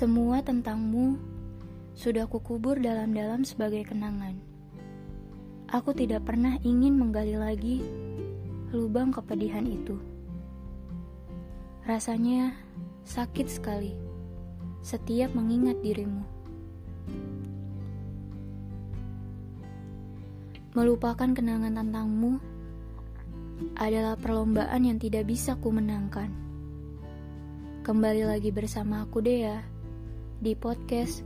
Semua tentangmu sudah kukubur dalam-dalam sebagai kenangan. Aku tidak pernah ingin menggali lagi lubang kepedihan itu. Rasanya sakit sekali setiap mengingat dirimu. Melupakan kenangan tentangmu adalah perlombaan yang tidak bisa ku menangkan. Kembali lagi bersama aku Dea di podcast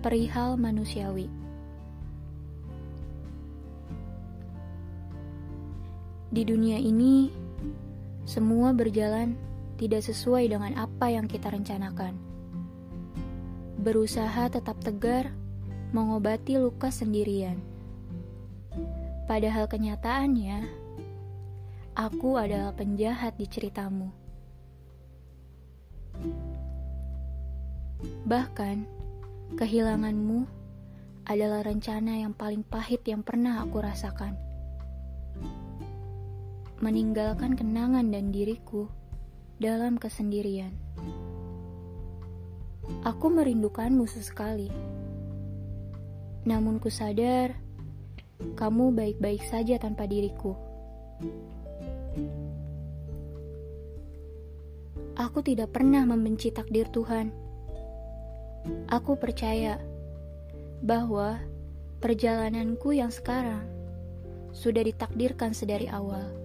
Perihal Manusiawi. Di dunia ini, semua berjalan tidak sesuai dengan apa yang kita rencanakan. Berusaha tetap tegar, mengobati luka sendirian. Padahal kenyataannya, aku adalah penjahat di ceritamu. Bahkan, kehilanganmu adalah rencana yang paling pahit yang pernah aku rasakan. Meninggalkan kenangan dan diriku dalam kesendirian. Aku merindukanmu sesekali. Namun ku sadar, kamu baik-baik saja tanpa diriku. Aku tidak pernah membenci takdir Tuhan. Aku percaya bahwa perjalananku yang sekarang sudah ditakdirkan sedari awal.